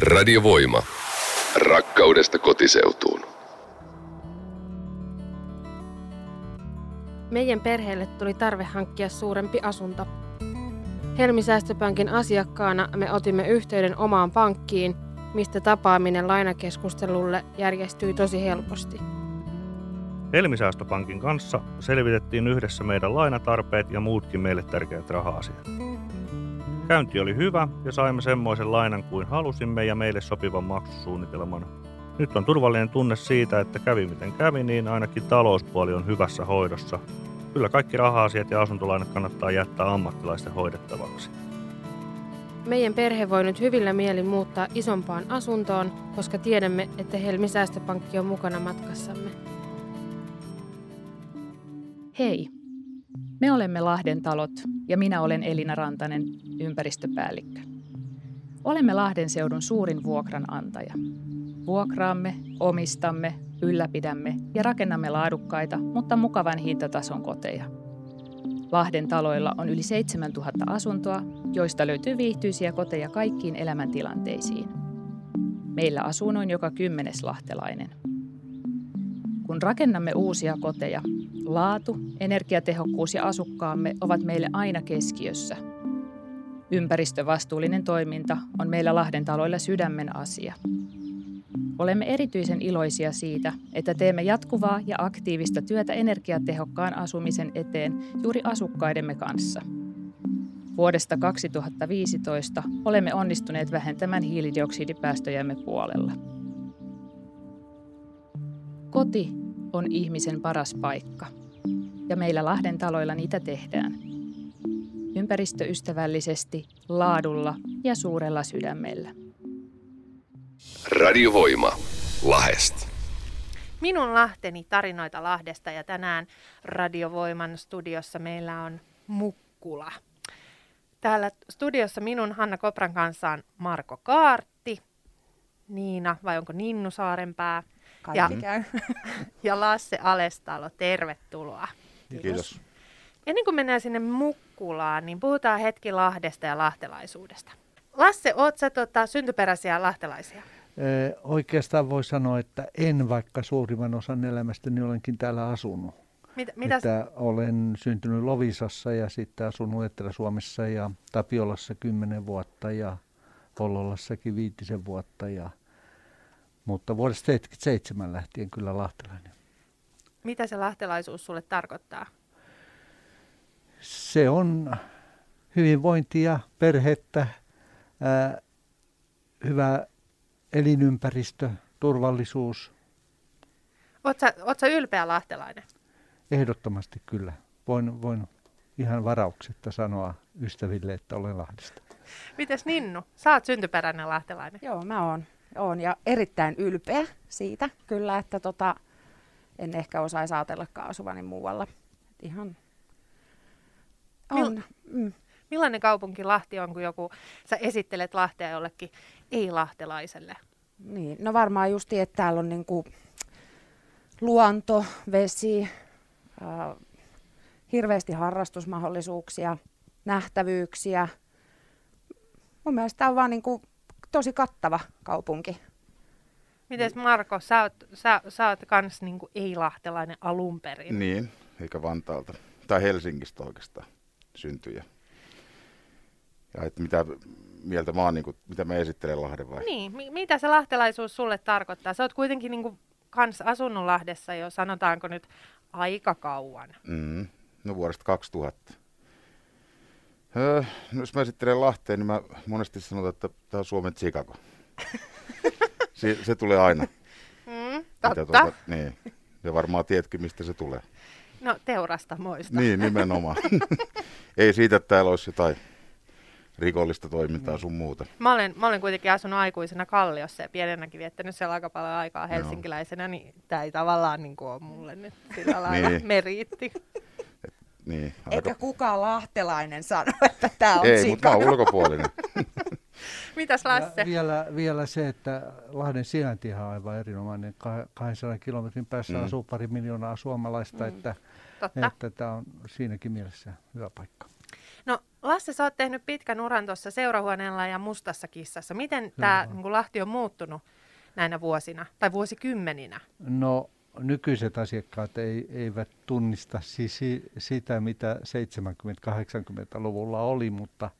Radiovoima. Rakkaudesta kotiseutuun. Meidän perheelle tuli tarve hankkia suurempi asunto. Helmisäästöpankin asiakkaana me otimme yhteyden omaan pankkiin, mistä tapaaminen lainakeskustelulle järjestyi tosi helposti. Helmisäästöpankin kanssa selvitettiin yhdessä meidän lainatarpeet ja muutkin meille tärkeät raha-asiat. Käynti oli hyvä ja saimme semmoisen lainan kuin halusimme ja meille sopivan maksusuunnitelman. Nyt on turvallinen tunne siitä, että kävi miten kävi, niin ainakin talouspuoli on hyvässä hoidossa. Kyllä kaikki raha-asiat ja asuntolainat kannattaa jättää ammattilaisten hoidettavaksi. Meidän perhe voi nyt hyvillä mielin muuttaa isompaan asuntoon, koska tiedämme, että Helmi Säästöpankki on mukana matkassamme. Hei, me olemme Lahden talot ja minä olen Elina Rantanen, ympäristöpäällikkö. Olemme Lahden seudun suurin vuokranantaja. Vuokraamme, omistamme, ylläpidämme ja rakennamme laadukkaita, mutta mukavan hintatason koteja. Lahden taloilla on yli 7000 asuntoa, joista löytyy viihtyisiä koteja kaikkiin elämäntilanteisiin. Meillä asuu noin joka kymmenes lahtelainen. Kun rakennamme uusia koteja, laatu, energiatehokkuus ja asukkaamme ovat meille aina keskiössä. Ympäristövastuullinen toiminta on meillä Lahden taloilla sydämen asia. Olemme erityisen iloisia siitä, että teemme jatkuvaa ja aktiivista työtä energiatehokkaan asumisen eteen juuri asukkaidemme kanssa. Vuodesta 2015 olemme onnistuneet vähentämään hiilidioksidipäästöjämme puolella. Koti on ihmisen paras paikka. Ja meillä Lahden taloilla niitä tehdään. Ympäristöystävällisesti, laadulla ja suurella sydämellä. Radiovoima. Lahest. Minun Lahteni tarinoita Lahdesta ja tänään Radiovoiman studiossa meillä on Mukkula. Täällä studiossa minun Hanna Kopran kanssa on Marko Kaartti, Niina vai onko Ninnu Saarenpää Kaikki ja, käy. ja Lasse Alestalo, tervetuloa. Kiitos. Ennen kuin mennään sinne Mukkulaan, niin puhutaan hetki Lahdesta ja lahtelaisuudesta. Lasse, oot sä tota, syntyperäisiä lahtelaisia? Ö, Oikeastaan voi sanoa, että en, vaikka suurimman osan elämästäni olenkin täällä asunut. Mitä, mitä Että olen syntynyt Lovisassa ja sitten asunut Etelä-Suomessa ja Tapiolassa kymmenen vuotta ja Hollolassakin viitisen vuotta. Ja, mutta vuodesta 77 lähtien kyllä lahtelainen. mitä se lahtelaisuus sulle tarkoittaa? Se on hyvinvointia, perhettä, ää, hyvä elinympäristö, turvallisuus. Oot sä ylpeä lahtelainen? Ehdottomasti kyllä. Voin, voin ihan varauksetta sanoa ystäville, että olen Lahdesta. Mites Ninnu? Sä oot syntyperäinen lahtelainen. Joo, mä oon, oon ja erittäin ylpeä siitä kyllä, että tota, en ehkä osaisi ajatellakaan asuvani muualla. Et Ihan on. Mm. Millainen kaupunki Lahti on, kun joku, sä esittelet Lahtea jollekin ei-lahtelaiselle? Niin. No varmaan justi, että täällä on niinku luonto, vesi, äh, hirveästi harrastusmahdollisuuksia, nähtävyyksiä. Mun mielestä tämä on vaan niinku tosi kattava kaupunki. Mites Marko, sä oot, sä, sä oot kans niinku ei-lahtelainen alun perin. Niin, eikä Vantaalta. Tai Helsingistä oikeastaan syntyjä. Ja että mitä mieltä mä oon, niin kuin, mitä mä esittelen Lahden vai? Niin, mi- mitä se lahtelaisuus sulle tarkoittaa? Sä oot kuitenkin niinku kans asunut Lahdessa jo, sanotaanko nyt, aika kauan. Mm, no vuodesta 2000. Öö, no jos mä esittelen Lahteen, niin mä monesti sanon, että tämä on Suomen Chicago. se, se tulee aina. Mm, totta. niin. Ja varmaan tiedätkin, mistä se tulee. No teurasta muista. Niin, nimenomaan. Ei siitä, että täällä olisi jotain rikollista toimintaa sun muuta. Mä olen, mä olen kuitenkin asunut aikuisena Kalliossa ja pienenäkin viettänyt siellä aika paljon aikaa helsinkiläisenä, niin tämä ei tavallaan niin kuin ole mulle nyt sillä lailla Niin. meriitti. Niin, Eikä kukaan lahtelainen sano, että tämä on Ei, mutta mä oon ulkopuolinen. Mitäs Lasse? Ja vielä, vielä se, että Lahden sijainti on aivan erinomainen. Kah- 200 kilometrin päässä Mm. asuu pari miljoonaa suomalaista, Mm. että, Totta. että tämä on siinäkin mielessä hyvä paikka. No Lasse, sä oot tehnyt pitkän uran tuossa seurahuoneella ja mustassa kissassa. Miten tämä niin Lahti on muuttunut näinä vuosina tai vuosikymmeninä? No nykyiset asiakkaat ei, eivät tunnista siis sitä, mitä 70-80-luvulla oli, mutta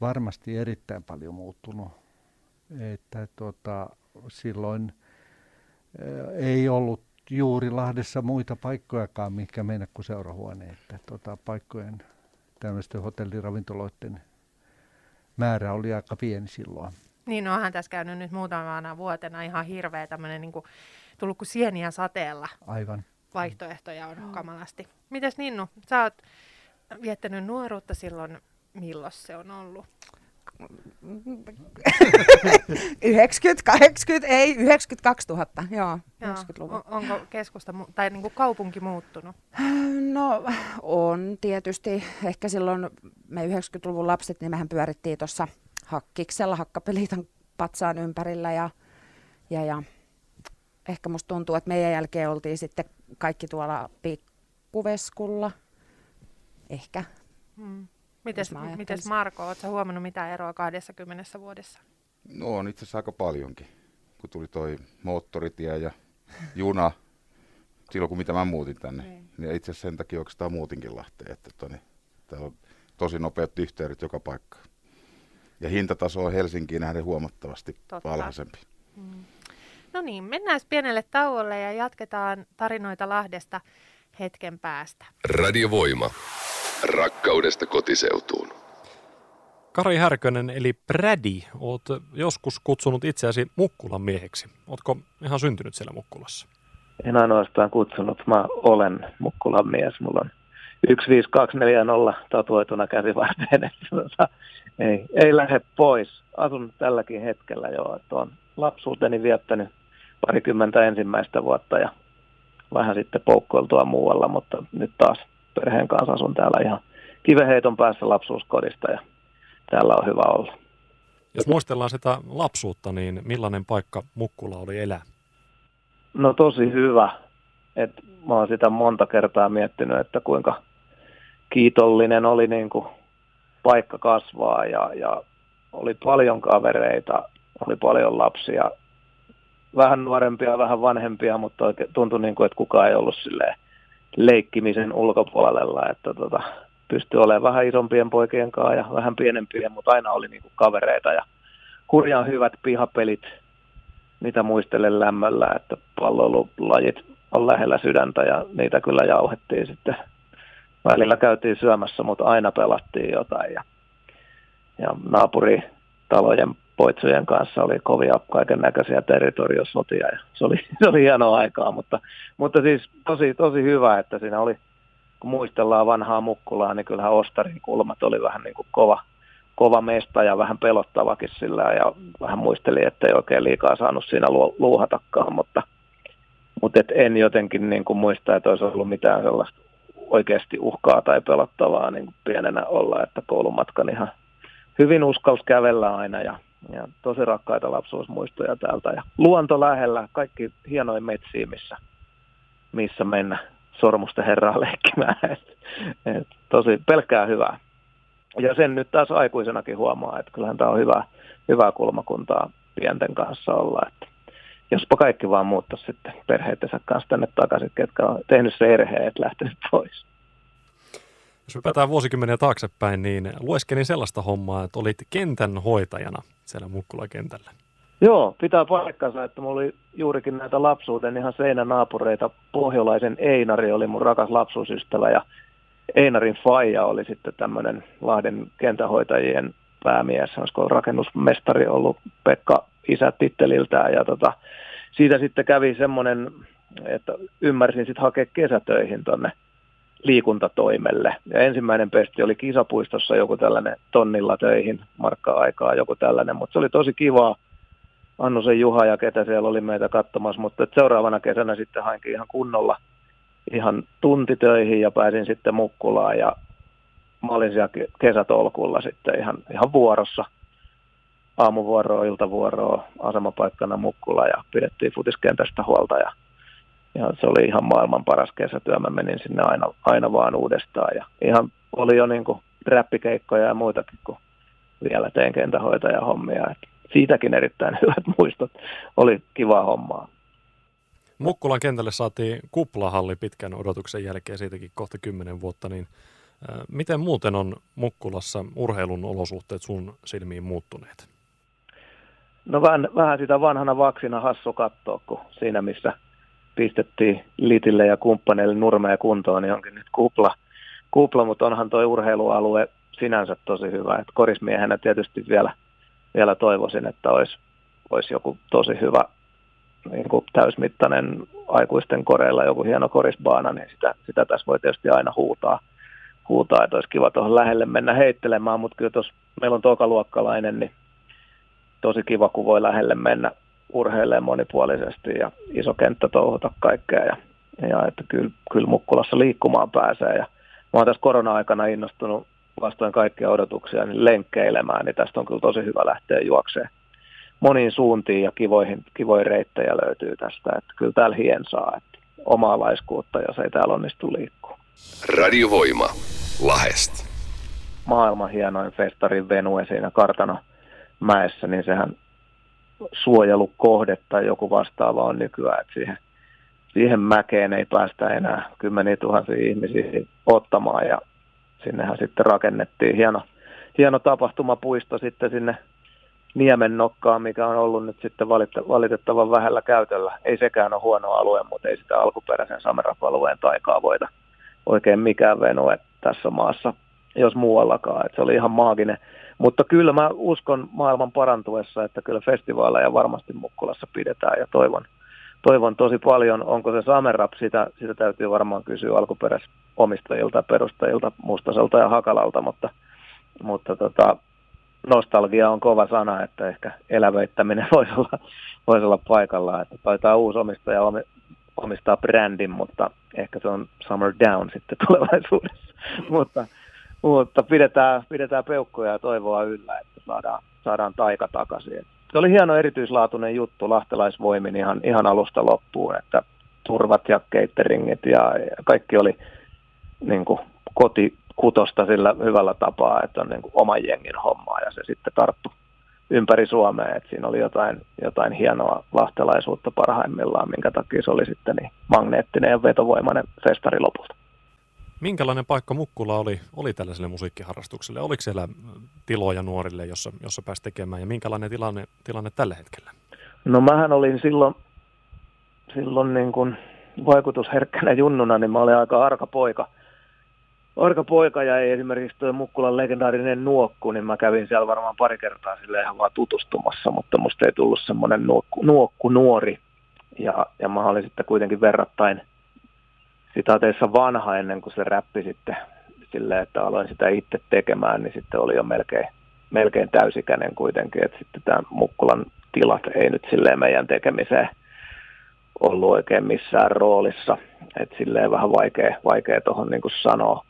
varmasti erittäin paljon muuttunut. Että tota, silloin ei ollut juuri Lahdessa muita paikkojakaan, mikä mennä kuin seurahuone. Että tota, paikkojen tämmöisten hotelliravintoloiden määrä oli aika pieni silloin. Niin, no onhan tässä käynyt nyt muutamana vuotena ihan hirveä tämmöinen niin kuin, tullut kuin sieniä sateella. Aivan. Vaihtoehtoja on kamalasti. Mites Ninnu, sä oot viettänyt nuoruutta silloin, milloin se on ollut? 90, 80, ei, 92 000, joo, joo. 90-luvun. Onko keskusta tai niin kuin kaupunki muuttunut? No on tietysti. Ehkä silloin me 90-luvun lapset, niin mehän pyörittiin tuossa hakkiksella hakkapeliitan patsaan ympärillä ja, ja, ja ehkä musta tuntuu, että meidän jälkeen oltiin sitten kaikki tuolla pikkuveskulla. Ehkä. Hmm. Mites, mites Marko, oletko huomannut mitä eroa 20 vuodessa? No on itse asiassa aika paljonkin, kun tuli toi moottoritie ja juna, silloin kun mitä mä muutin tänne. Niin, niin itse asiassa sen takia oikeastaan muutinkin Lahteen, että toni, täällä on tosi nopeat yhteydet joka paikkaan. Ja hintataso on Helsinkiin nähden huomattavasti Totta. alhaisempi. Mm. No niin, mennään pienelle tauolle ja jatketaan tarinoita Lahdesta hetken päästä. Radiovoima. Rakkaudesta kotiseutuun. Kari Härkönen eli Prädi, oot joskus kutsunut itseäsi Mukkulan mieheksi. Ootko ihan syntynyt siellä Mukkulassa? En ainoastaan kutsunut, mä olen Mukkulan mies. Mulla on 15240 tatuoituna käsivarteen, tota, ei, ei lähde pois. Asun tälläkin hetkellä jo, että on lapsuuteni viettänyt parikymmentä ensimmäistä vuotta ja vähän sitten poukkoiltua muualla, mutta nyt taas perheen kanssa asun täällä ihan kiveheiton päässä lapsuuskodista ja täällä on hyvä olla. Jos muistellaan sitä lapsuutta, niin millainen paikka Mukkula oli elää? No tosi hyvä. Et mä oon sitä monta kertaa miettinyt, että kuinka kiitollinen oli niin kuin paikka kasvaa ja, ja oli paljon kavereita, oli paljon lapsia, vähän nuorempia, vähän vanhempia, mutta oikein tuntui niin kuin, että kukaan ei ollut silleen leikkimisen ulkopuolella, että tota, pystyi olemaan vähän isompien poikien kanssa ja vähän pienempien, mutta aina oli niinku kavereita ja hurjan hyvät pihapelit, mitä muistelen lämmöllä, että palloilulajit on lähellä sydäntä ja niitä kyllä jauhettiin sitten. Välillä käytiin syömässä, mutta aina pelattiin jotain ja, ja naapuritalojen poitsujen kanssa oli kovia kaiken näköisiä territoriosotia ja se oli, se oli hienoa aikaa, mutta, mutta siis tosi, tosi hyvä, että siinä oli, kun muistellaan vanhaa Mukkulaa, niin kyllähän Ostarin kulmat oli vähän niin kuin kova, kova mesta ja vähän pelottavakin sillä ja vähän muistelin, että ei oikein liikaa saanut siinä luuhatakaan, mutta, mutta et en jotenkin niin kuin muista, että olisi ollut mitään sellaista oikeasti uhkaa tai pelottavaa niin kuin pienenä olla, että koulumatkan ihan hyvin uskaus kävellä aina ja ja tosi rakkaita lapsuusmuistoja täältä. Ja luonto lähellä, kaikki hienoja metsiä, missä, missä mennä sormusten herraa leikkimään. Et, et, tosi pelkkää hyvää. Ja sen nyt taas aikuisenakin huomaa, että kyllähän tämä on hyvä, hyvää kulmakuntaa pienten kanssa olla. Että jospa kaikki vaan muuttaisi sitten perheittensä kanssa tänne takaisin, ketkä on tehnyt se erheen, että lähtenyt pois. Jos hypätään vuosikymmeniä taaksepäin, niin lueskelin sellaista hommaa, että olit kentän hoitajana siellä Mukkula-kentällä. Joo, pitää paikkansa, että mulla oli juurikin näitä lapsuuden ihan seinänaapureita. Pohjolaisen Einari oli mun rakas lapsuusystävä ja Einarin faija oli sitten tämmöinen Lahden kentähoitajien päämies, olisiko rakennusmestari ollut Pekka isä titteliltään ja tota, siitä sitten kävi semmoinen, että ymmärsin sitten hakea kesätöihin tonne liikuntatoimelle. Ja ensimmäinen pesti oli kisapuistossa joku tällainen tonnilla töihin, markka-aikaa joku tällainen, mutta se oli tosi kivaa. Annusen Juha ja ketä siellä oli meitä katsomassa, mutta seuraavana kesänä sitten hainkin ihan kunnolla ihan tuntitöihin ja pääsin sitten Mukkulaan ja mä olin siellä kesätolkulla sitten ihan, ihan vuorossa. Aamuvuoroa, iltavuoroa, asemapaikkana Mukkula ja pidettiin futiskentästä huolta ja ja se oli ihan maailman paras kesätyö. Mä menin sinne aina, aina vaan uudestaan ja ihan oli jo niin kuin räppikeikkoja ja muitakin, kun vielä tein kentähoitajahommia. Et siitäkin erittäin hyvät muistot. Oli kiva hommaa. Mukkulan kentälle saatiin kuplahalli pitkän odotuksen jälkeen, siitäkin kohta kymmenen vuotta, niin miten muuten on Mukkulassa urheilun olosuhteet sun silmiin muuttuneet? No vähän, vähän sitä vanhana vaksina hassu katsoa, kun siinä missä pistettiin Litille ja kumppaneille nurmea kuntoon, niin onkin nyt kupla, kupla mutta onhan tuo urheilualue sinänsä tosi hyvä. Et korismiehenä tietysti vielä, vielä toivoisin, että olisi, olisi joku tosi hyvä niin kuin täysmittainen aikuisten koreilla joku hieno korisbaana, niin sitä, sitä tässä voi tietysti aina huutaa, huutaa että olisi kiva tuohon lähelle mennä heittelemään, mutta kyllä tuossa meillä on tokaluokkalainen, niin tosi kiva, kun voi lähelle mennä urheilemaan monipuolisesti ja iso kenttä touhuta kaikkea ja, ja että kyllä, kyllä Mukkulassa liikkumaan pääsee ja mä oon tässä korona-aikana innostunut vastoin kaikkia odotuksia niin lenkkeilemään, niin tästä on kyllä tosi hyvä lähteä juokseen moniin suuntiin ja kivoihin, kivoihin reittejä löytyy tästä, että kyllä täällä hiensaa, että omaa laiskuutta, jos ei täällä onnistu liikkua. Radiovoima. Lahest. Maailman hienoin festarin venue siinä kartano mäessä, niin sehän suojelukohde tai joku vastaava on nykyään, että siihen, siihen mäkeen ei päästä enää kymmeniä tuhansia ihmisiä ottamaan ja sinnehän sitten rakennettiin hieno, hieno tapahtumapuisto sitten sinne Niemen nokkaan, mikä on ollut nyt sitten valitettavan vähällä käytöllä. Ei sekään ole huono alue, mutta ei sitä alkuperäisen Samerap-alueen taikaa voida oikein mikään venue tässä maassa, jos muuallakaan. että se oli ihan maaginen. Mutta kyllä mä uskon maailman parantuessa, että kyllä festivaaleja varmasti Mukkulassa pidetään ja toivon, toivon tosi paljon. Onko se Samerap, sitä, sitä täytyy varmaan kysyä alkuperäisomistajilta, perustajilta, Mustaselta ja Hakalalta, mutta, mutta tota, nostalgia on kova sana, että ehkä elävöittäminen voisi olla, voisi olla paikallaan. Että taitaa uusi omistaja omistaa brändin, mutta ehkä se on Summer Down sitten tulevaisuudessa. mutta, mutta pidetään, pidetään peukkoja ja toivoa yllä, että saadaan, saadaan taika takaisin. Se oli hieno erityislaatuinen juttu lahtelaisvoimin ihan, ihan alusta loppuun, että turvat ja cateringit ja, ja kaikki oli niin kuin koti, kutosta sillä hyvällä tapaa, että on niin kuin oman jengin hommaa ja se sitten tarttu ympäri Suomea, että siinä oli jotain, jotain hienoa lahtelaisuutta parhaimmillaan, minkä takia se oli sitten niin magneettinen ja vetovoimainen festari lopulta. Minkälainen paikka Mukkula oli, oli tällaiselle musiikkiharrastukselle? Oliko siellä tiloja nuorille, jossa, jossa pääsi tekemään ja minkälainen tilanne, tilanne tällä hetkellä? No mähän olin silloin, silloin niin kuin vaikutusherkkänä junnuna, niin mä olin aika arka poika – Orka poika ja esimerkiksi tuo Mukkulan legendaarinen nuokku, niin mä kävin siellä varmaan pari kertaa sille ihan vaan tutustumassa, mutta musta ei tullut semmoinen nuokku, nuokku nuori. Ja, ja mä olin sitten kuitenkin verrattain sitaateissa vanha ennen kuin se räppi sitten silleen, että aloin sitä itse tekemään, niin sitten oli jo melkein, melkein täysikäinen kuitenkin, että sitten tämä Mukkulan tilat ei nyt silleen meidän tekemiseen ollut oikein missään roolissa, että silleen vähän vaikea, vaikea tuohon niin sanoa.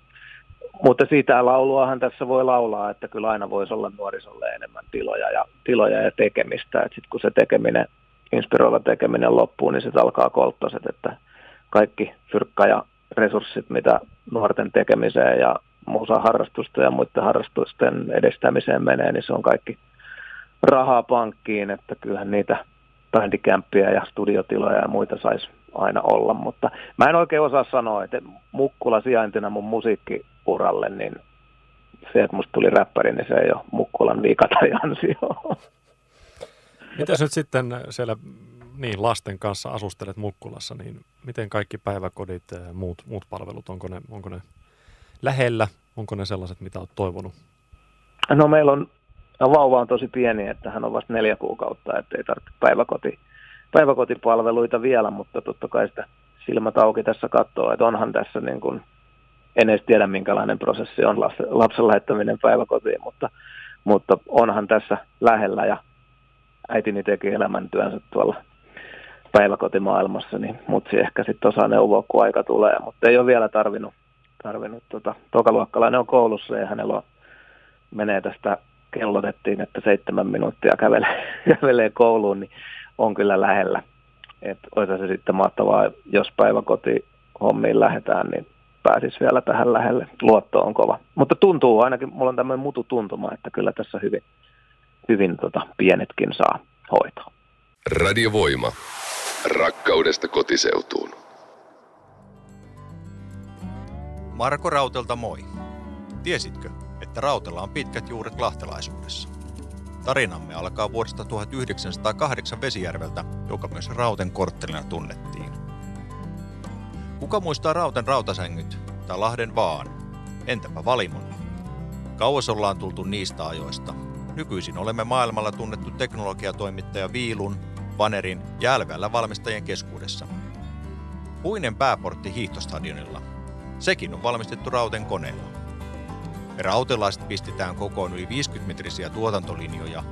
Mutta siitä lauluahan tässä voi laulaa, että kyllä aina voisi olla nuorisolle enemmän tiloja ja, tiloja ja tekemistä. Sitten kun se tekeminen, inspiroiva tekeminen loppuu, niin sitten alkaa kolttoset, että kaikki fyrkka ja resurssit, mitä nuorten tekemiseen ja muusa harrastusta ja muiden harrastusten edistämiseen menee, niin se on kaikki rahaa pankkiin, että kyllähän niitä bändikämppiä ja studiotiloja ja muita saisi aina olla, mutta mä en oikein osaa sanoa, että Mukkula sijaintina mun musiikkiuralle, niin se, että musta tuli räppäri, niin se ei ole Mukkulan vika tai ansio. Mitäs nyt sitten siellä niin, lasten kanssa asustelet Mukkulassa, niin miten kaikki päiväkodit ja muut, muut palvelut, onko ne, onko ne lähellä, onko ne sellaiset, mitä olet toivonut? No meillä on, vauva on tosi pieni, että hän on vasta neljä kuukautta, että ei tarvitse päiväkoti päiväkotipalveluita vielä, mutta totta kai sitä silmät auki tässä katsoo, että onhan tässä niin kuin, en edes tiedä minkälainen prosessi on lapsen lähettäminen päiväkotiin, mutta, mutta onhan tässä lähellä ja äitini teki elämäntyönsä tuolla päiväkotimaailmassa, niin mutsi ehkä sitten osaa neuvoa, kun aika tulee, mutta ei ole vielä tarvinnut, tarvinnut tota, tokaluokkalainen on koulussa ja hänellä on, menee tästä kellotettiin, että seitsemän minuuttia kävelee, kävelee kouluun, niin on kyllä lähellä. Että olisi se sitten mahtavaa, jos päiväkoti hommiin lähdetään, niin pääsisi vielä tähän lähelle. Luotto on kova. Mutta tuntuu ainakin, mulla on tämmöinen mutu tuntuma, että kyllä tässä hyvin, hyvin tota, pienetkin saa hoitoa. Radiovoima. Rakkaudesta kotiseutuun. Marko Rautelta moi. Tiesitkö, että Rautella on pitkät juuret lahtelaisuudessa? Tarinamme alkaa vuodesta 1908 Vesijärveltä, joka myös Rauten korttelina tunnettiin. Kuka muistaa Rauten rautasängyt tai Lahden vaan? Entäpä Valimon? Kauas ollaan tultu niistä ajoista. Nykyisin olemme maailmalla tunnettu teknologiatoimittaja Viilun, Vanerin ja LVL valmistajien keskuudessa. Puinen pääportti hiihtostadionilla. Sekin on valmistettu Rauten koneella. Me rautelaiset pistetään kokoon yli 50-metrisiä tuotantolinjoja,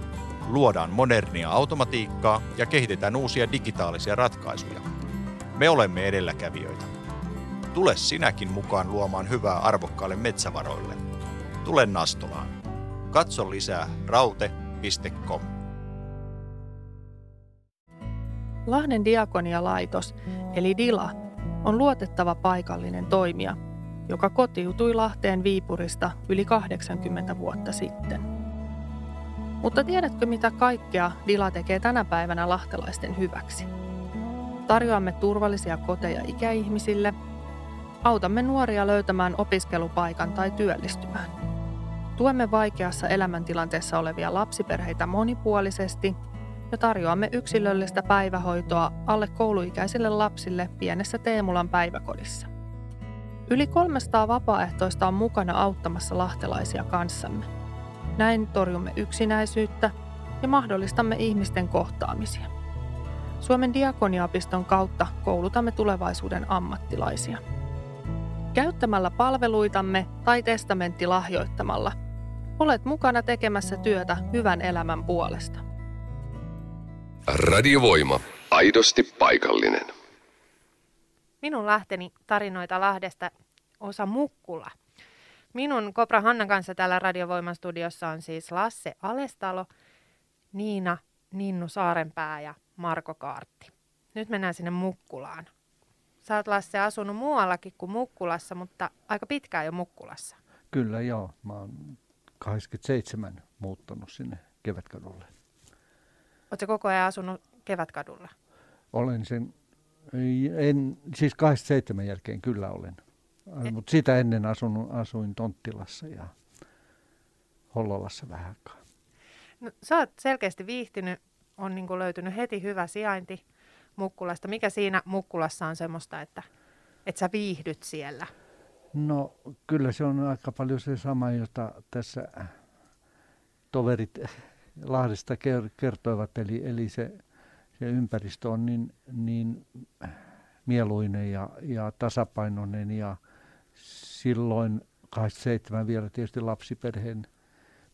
luodaan modernia automatiikkaa ja kehitetään uusia digitaalisia ratkaisuja. Me olemme edelläkävijöitä. Tule sinäkin mukaan luomaan hyvää arvokkaille metsävaroille. Tule Nastolaan. Katso lisää raute.com. Lahden diakonialaitos, eli DILA, on luotettava paikallinen toimija, joka kotiutui Lahteen Viipurista yli 80 vuotta sitten. Mutta tiedätkö mitä kaikkea DILA tekee tänä päivänä lahtelaisten hyväksi? Tarjoamme turvallisia koteja ikäihmisille, autamme nuoria löytämään opiskelupaikan tai työllistymään. Tuemme vaikeassa elämäntilanteessa olevia lapsiperheitä monipuolisesti ja tarjoamme yksilöllistä päivähoitoa alle kouluikäisille lapsille pienessä Teemulan päiväkodissa. Yli 300 vapaaehtoista on mukana auttamassa lahtelaisia kanssamme. Näin torjumme yksinäisyyttä ja mahdollistamme ihmisten kohtaamisia. Suomen diakoniapiston kautta koulutamme tulevaisuuden ammattilaisia. Käyttämällä palveluitamme tai testamentti lahjoittamalla olet mukana tekemässä työtä hyvän elämän puolesta. Radiovoima. Aidosti paikallinen. Minun lähteni tarinoita Lahdesta osa Mukkula. Minun Kopra Hannan kanssa täällä Radiovoiman studiossa on siis Lasse Alestalo, Niina Ninnu Saarenpää ja Marko Kaartti. Nyt mennään sinne Mukkulaan. Sä oot Lasse asunut muuallakin kuin Mukkulassa, mutta aika pitkään jo Mukkulassa. Kyllä joo, mä oon 87 muuttanut sinne Kevätkadulle. Oletko koko ajan asunut Kevätkadulla? Olen sen, en, siis 87 jälkeen kyllä olen. Mutta sitä ennen asunut, asuin Tonttilassa ja Hollolassa vähän aikaa. No, sä oot selkeästi viihtynyt, on niin löytynyt heti hyvä sijainti Mukkulasta. Mikä siinä Mukkulassa on semmoista, että, että sä viihdyt siellä? No kyllä se on aika paljon se sama, jota tässä toverit Lahdesta kertoivat, eli, eli se, se ympäristö on niin, niin mieluinen ja, ja tasapainoinen ja silloin 27 vielä tietysti lapsiperheen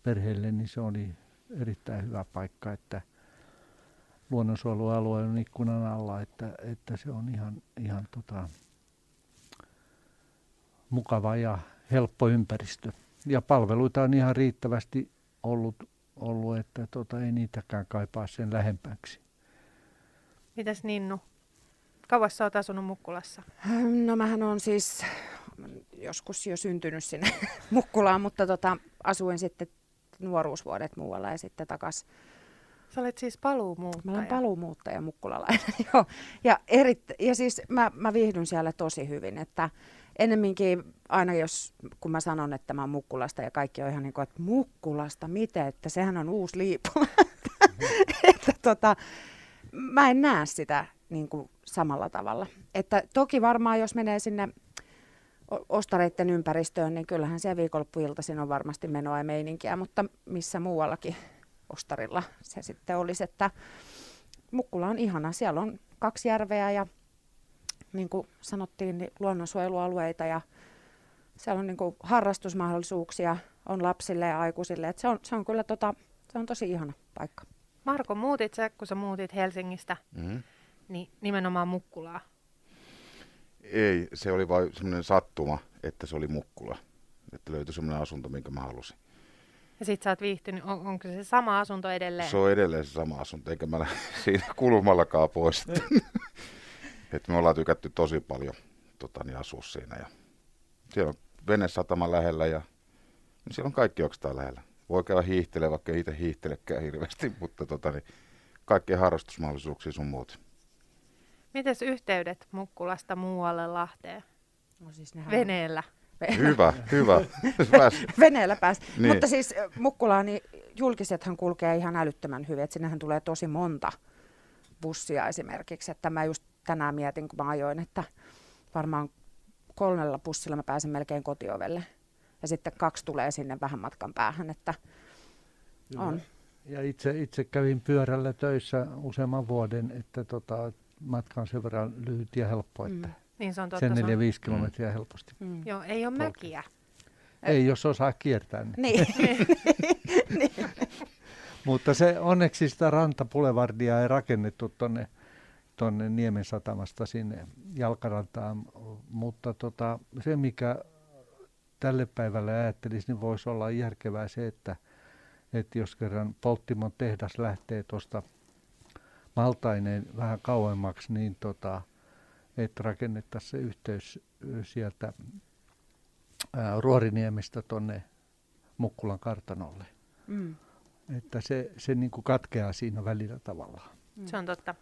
perheelle, niin se oli erittäin hyvä paikka, että luonnonsuojelualue on ikkunan alla, että, että se on ihan, ihan tota, mukava ja helppo ympäristö. Ja palveluita on ihan riittävästi ollut, ollut että tota, ei niitäkään kaipaa sen lähempäksi. Mitäs Ninnu? Kauas sä oot asunut Mukkulassa? No mähän on siis joskus jo syntynyt sinne Mukkulaan, mutta tota, asuin sitten nuoruusvuodet muualla ja sitten takas. Sä olet siis paluumuuttaja? Mä olen paluumuuttaja mukkulalainen, joo. Ja, eri, ja siis mä, mä viihdyn siellä tosi hyvin, että ennemminkin aina jos, kun mä sanon, että mä oon Mukkulasta ja kaikki on ihan niin kuin, että Mukkulasta, miten, että sehän on uusi liipu. että tota, mä en näe sitä niin kuin samalla tavalla. Että toki varmaan jos menee sinne ostareiden ympäristöön, niin kyllähän se viikonloppuiltaisin on varmasti menoa ja meininkiä, mutta missä muuallakin ostarilla se sitten olisi, että Mukkula on ihana. Siellä on kaksi järveä ja niin kuin sanottiin, niin luonnonsuojelualueita ja siellä on niin kuin harrastusmahdollisuuksia on lapsille ja aikuisille. Et se, on, se on kyllä tota, se on tosi ihana paikka. Marko, muutit sä, kun sä muutit Helsingistä, mm-hmm. niin nimenomaan Mukkulaa? Ei, se oli vain semmoinen sattuma, että se oli Mukkula. Että löytyi semmoinen asunto, minkä mä halusin. Ja sit sä oot viihtynyt, on, onko se sama asunto edelleen? Se on edelleen se sama asunto, eikä mä siinä kulmallakaan pois. että me ollaan tykätty tosi paljon tota, niin asua siinä. Ja siellä on venesatama lähellä ja niin siellä on kaikki oikeastaan lähellä. Voi käydä hiihtelemään, vaikka ei itse hiihtelekään hirveästi, mutta tota, niin, kaikkea harrastusmahdollisuuksia sun muut. Mites yhteydet Mukkulasta muualle Lahteen? No siis nehän Veneellä. Hyvä, hyvä. Pääs. Veneellä pääs. Niin. Mutta siis Mukkulaan niin julkisethan kulkee ihan älyttömän hyvin, että sinnehän tulee tosi monta bussia esimerkiksi. Että mä just tänään mietin, kun mä ajoin, että varmaan kolmella bussilla mä pääsen melkein kotiovelle. Ja sitten kaksi tulee sinne vähän matkan päähän, että on. Ja itse, itse kävin pyörällä töissä useamman vuoden, että tota, matka on sen verran lyhyt ja helppo, että Mm. Niin se on totta. sen se on- 4-5 kilometriä helposti. Mm. Joo, ei ole mäkiä. Ei, jos osaa kiertää. Niin. Niin. Mutta se onneksi sitä rantapulevardia ei rakennettu tonne, tonne Niemen satamasta sinne jalkarantaan, mutta tota, se mikä tälle päivälle ajattelisi, niin voisi olla järkevää se, että, että jos kerran Polttimon tehdas lähtee tuosta maltaineen vähän kauemmaksi, niin tota, että rakennettaisiin se yhteys sieltä ää, Ruoriniemestä tuonne Mukkulan kartanolle. Mm. Että se, se niin kuin katkeaa siinä välillä tavallaan. Se on totta.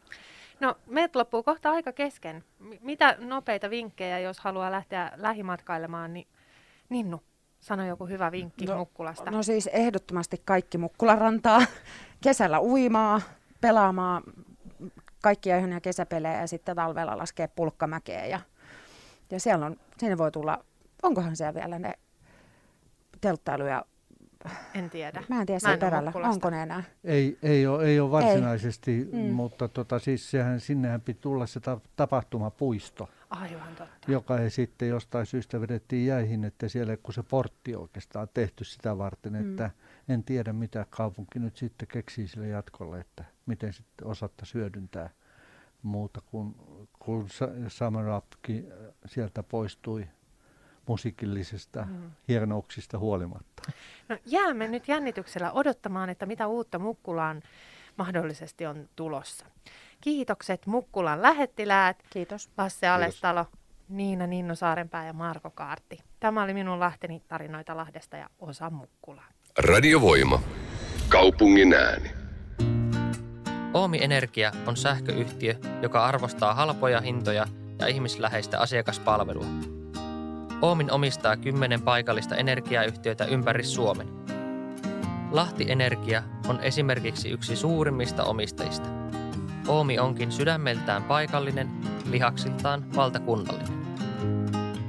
No, meiltä loppuu kohta aika kesken. M- mitä nopeita vinkkejä, jos haluaa lähteä lähimatkailemaan, niin Ninnu, sano joku hyvä vinkki No, Mukkulasta. No siis ehdottomasti kaikki Mukkularantaa. Kesällä uimaa, pelaamaan kaikkia ihania kesäpelejä ja sitten talvella laskee pulkkamäkeä. Ja, ja siellä on, sinne voi tulla, onkohan siellä vielä ne telttailu ja En tiedä. mä en tiedä Mä siellä en oo perällä, onko ne enää. Ei, ei, ole, ei ole varsinaisesti, Mm. mutta tota, siis sehän, sinnehän piti tulla se ta- tapahtumapuisto, Aivan totta. joka ei sitten jostain syystä vedettiin jäihin, että siellä kun se portti oikeastaan tehty sitä varten, Mm. että en tiedä mitä kaupunki nyt sitten keksii sille jatkolle, että miten sitten osatta hyödyntää muuta kuin kun Summer Upkin äh, sieltä poistui musiikillisesta Mm. hienouksista huolimatta. No, jäämme nyt jännityksellä odottamaan, että mitä uutta Mukkulaan mahdollisesti on tulossa. Kiitokset Mukkulan lähettiläät, Kiitos. Lasse Alestalo, Niina Ninno Saarenpää ja Marko Kaarti. Tämä oli minun Lahteni tarinoita Lahdesta ja osa Mukkulaa. Radiovoima. Kaupungin ääni. Oomi Energia on sähköyhtiö, joka arvostaa halpoja hintoja ja ihmisläheistä asiakaspalvelua. Oomin omistaa kymmenen paikallista energiayhtiötä ympäri Suomen. Lahti Energia on esimerkiksi yksi suurimmista omistajista. Oomi onkin sydämeltään paikallinen, lihaksiltaan valtakunnallinen.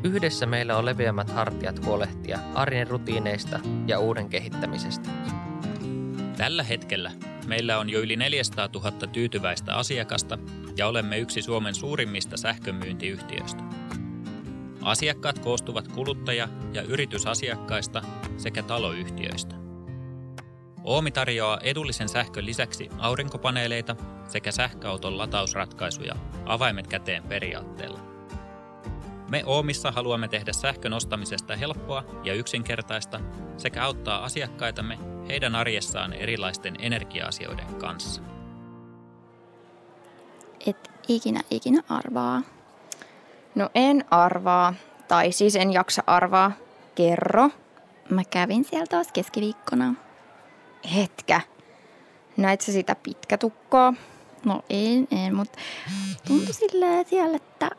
Yhdessä meillä on leveämmät hartiat huolehtia arjen rutiineista ja uuden kehittämisestä. Tällä hetkellä meillä on jo yli 400 000 tyytyväistä asiakasta ja olemme yksi Suomen suurimmista sähkömyyntiyhtiöistä. Asiakkaat koostuvat kuluttaja- ja yritysasiakkaista sekä taloyhtiöistä. Oomi tarjoaa edullisen sähkön lisäksi aurinkopaneeleita sekä sähköauton latausratkaisuja avaimet käteen periaatteella. Me Oomissa haluamme tehdä sähkön ostamisesta helppoa ja yksinkertaista sekä auttaa asiakkaitamme heidän arjessaan erilaisten energia-asioiden kanssa. Et ikinä ikinä arvaa. No en arvaa, tai siis en jaksa arvaa. Kerro. Mä kävin siellä taas keskiviikkona. Hetkä. Näit sä sitä pitkätukkoa? No en, en, mutta tuntui silleen siellä, että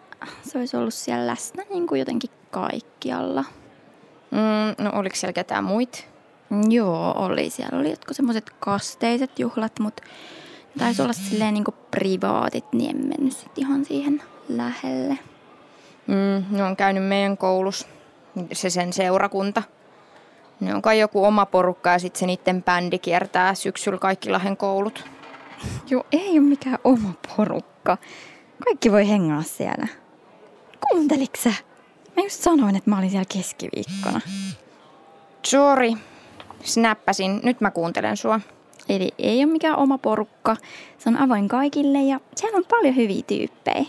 se olisi ollut siellä läsnä niin kuin jotenkin kaikkialla. Mm, no oliko siellä ketään muit? Joo, oli. Siellä oli jotkut semmoiset kasteiset juhlat, mutta taisi olla silleen niin kuin privaatit, niin en mennyt sit ihan siihen lähelle. Mm, ne on käynyt meidän koulussa, se sen seurakunta. Ne on kai joku oma porukka ja sitten se niiden bändi kiertää syksyllä kaikki Lahden koulut. Joo, ei ole mikään oma porukka. Kaikki voi hengaa siellä. Kuunteliks sä? Mä just sanoin, että mä olin siellä keskiviikkona. Sorry. Snappasin. Nyt mä kuuntelen sua. Eli ei ole mikään oma porukka. Se on avoin kaikille ja siellä on paljon hyviä tyyppejä.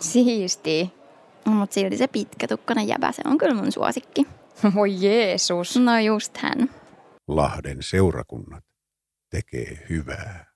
Siisti. No, mutta silti se pitkätukkainen jäbä, se on kyllä mun suosikki. Voi Jeesus. No just hän. Lahden seurakunnat tekee hyvää.